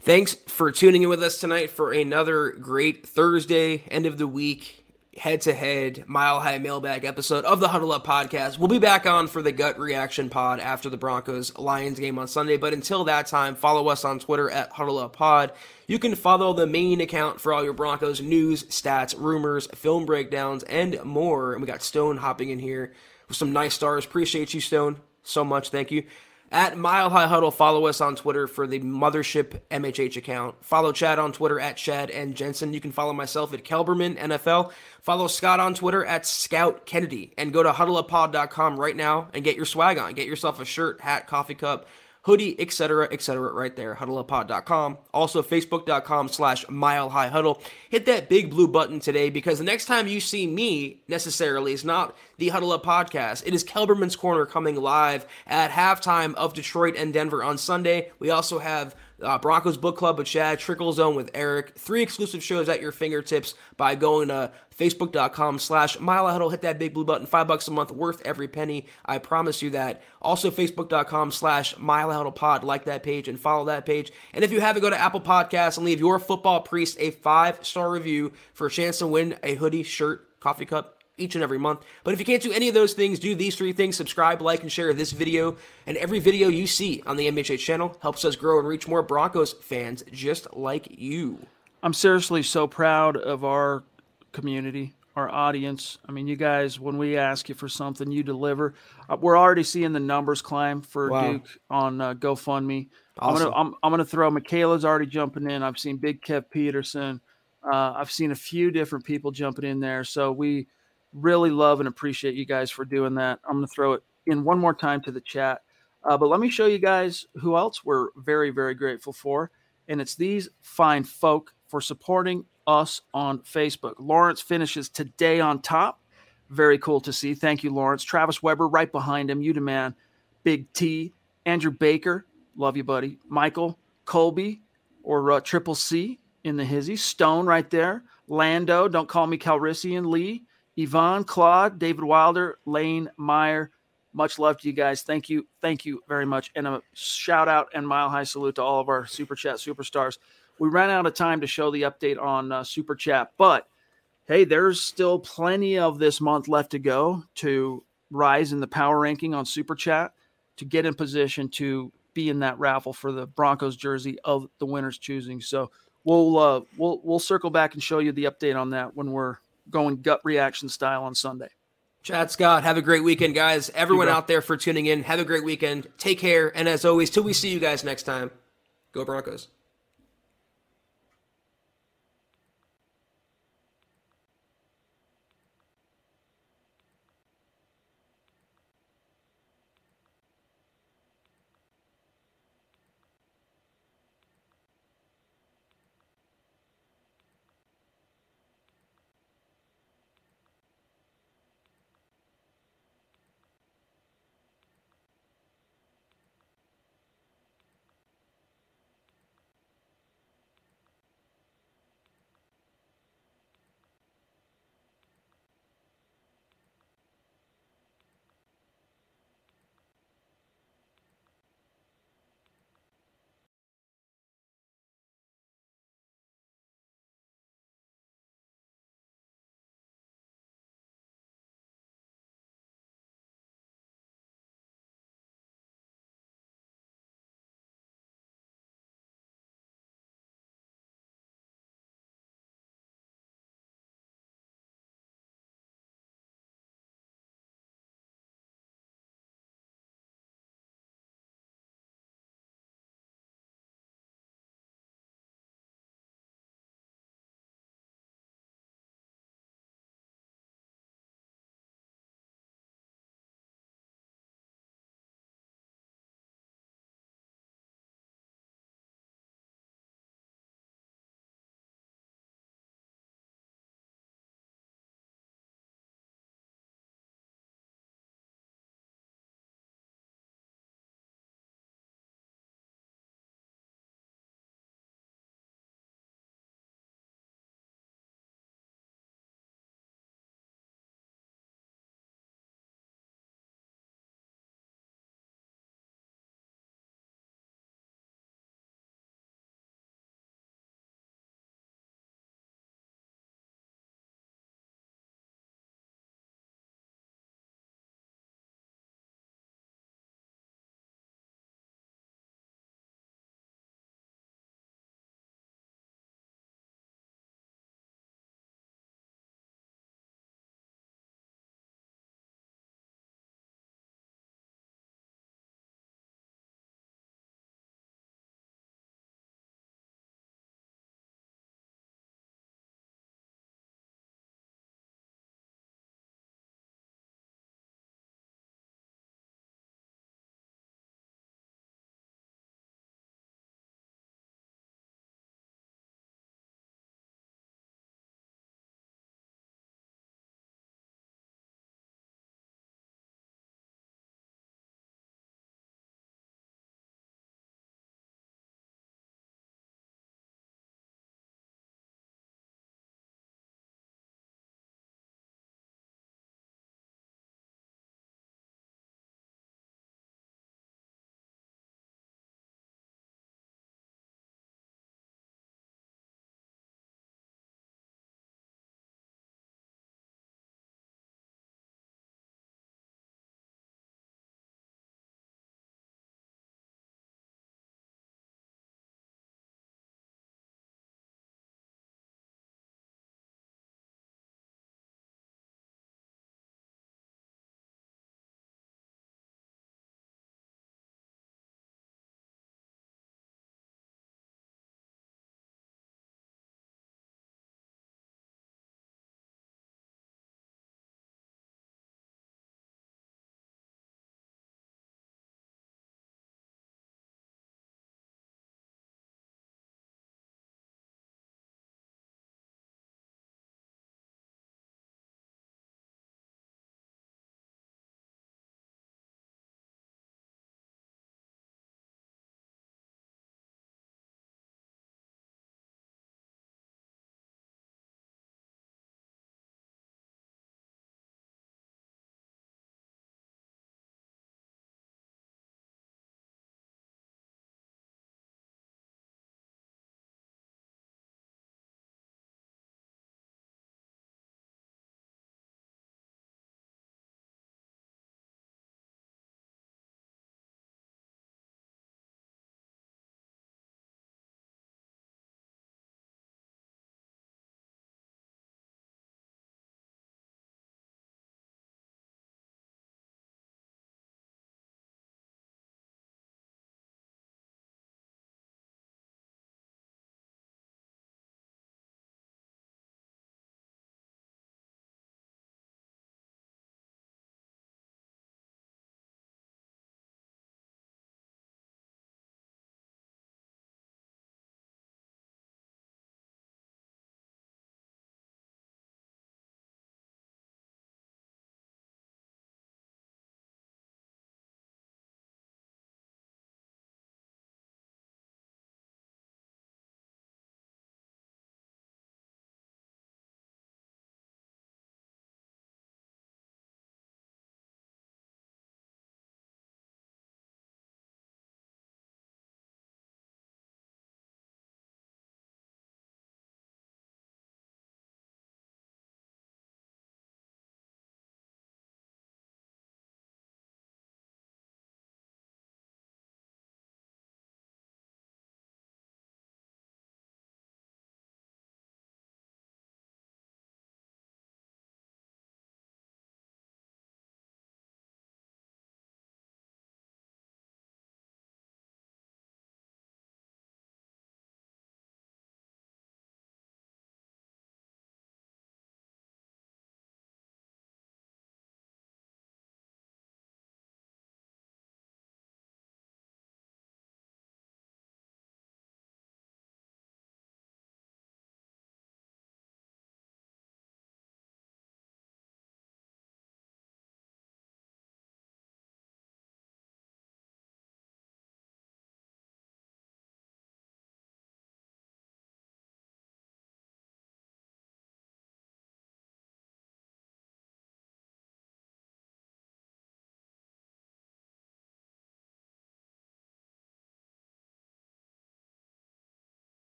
Thanks for tuning in with us tonight for another great Thursday, end of the week, head to head, mile high mailbag episode of the Huddle Up podcast. We'll be back on for the gut reaction pod after the Broncos Lions game on Sunday. But until that time, follow us on Twitter at Huddle Up Pod. You can follow the main account for all your Broncos news, stats, rumors, film breakdowns, and more. And we got Stone hopping in here with some nice stars. Appreciate you, Stone, so much. Thank you. At Mile High Huddle, follow us on Twitter for the Mothership MHH account. Follow Chad on Twitter at Chad and Jensen. You can follow myself at Kelberman NFL. Follow Scott on Twitter at Scout Kennedy. And go to huddleuppod.com right now and get your swag on. Get yourself a shirt, hat, coffee cup, hoodie, etc., etc., right there. Huddleuppod.com. Also, Facebook.com slash Mile High Huddle. Hit that big blue button today because the next time you see me necessarily is not the Huddle Up podcast. It is Kelberman's Corner coming live at halftime of Detroit and Denver on Sunday. We also have uh, Broncos Book Club with Chad, Trickle Zone with Eric. Three exclusive shows at your fingertips by going to facebook.com slash mile huddle. Hit that big blue button. Five bucks a month, worth every penny. I promise you that. Also, facebook.com slash mile huddle pod. Like that page and follow that page. And if you haven't, go to Apple Podcasts and leave your football priest a five star review for a chance to win a hoodie, shirt, coffee cup, each and every month. But if you can't do any of those things, do these three things subscribe, like, and share this video. And every video you see on the MHH channel helps us grow and reach more Broncos fans just like you. I'm seriously so proud of our community, our audience. I mean, you guys, when we ask you for something, you deliver. Uh, we're already seeing the numbers climb for Wow. Duke on uh, GoFundMe. Awesome. I'm gonna I'm, I'm gonna throw Michaela's already jumping in. I've seen Big Kev Peterson. Uh, I've seen a few different people jumping in there. So we really love and appreciate you guys for doing that. I'm gonna throw it in one more time to the chat. Uh, but let me show you guys who else we're very very grateful for, and it's these fine folk for supporting us on Facebook. Lawrence finishes today on top. Very cool to see. Thank you, Lawrence. Travis Weber right behind him. You demand. Big T. Andrew Baker. Love you, buddy. Michael Colby or uh, Triple C in the hizzy. Stone right there. Lando. Don't call me Calrissian. Lee. Yvonne, Claude, David Wilder, Lane, Meyer. Much love to you guys. Thank you. Thank you very much. And a shout out and mile high salute to all of our Super Chat superstars. We ran out of time to show the update on uh, Super Chat, but hey, there's still plenty of this month left to go to rise in the power ranking on Super Chat to get in position to be in that raffle for the Broncos jersey of the winner's choosing. So we'll uh, we'll we'll circle back and show you the update on that when we're going gut reaction style on Sunday. Chad Scott, have a great weekend, guys. Everyone out there for tuning in, have a great weekend. Take care. And as always, till we see you guys next time, go Broncos.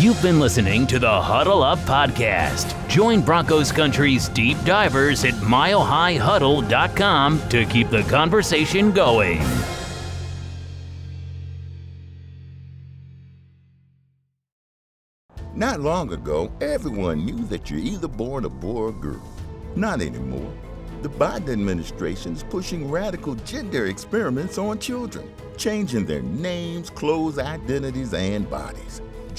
You've been listening to the Huddle Up Podcast. Join Broncos Country's deep divers at milehighhuddle.com to keep the conversation going. Not long ago, everyone knew that you're either born a boy or girl. Not anymore. The Biden administration is pushing radical gender experiments on children, changing their names, clothes, identities, and bodies.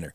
winner.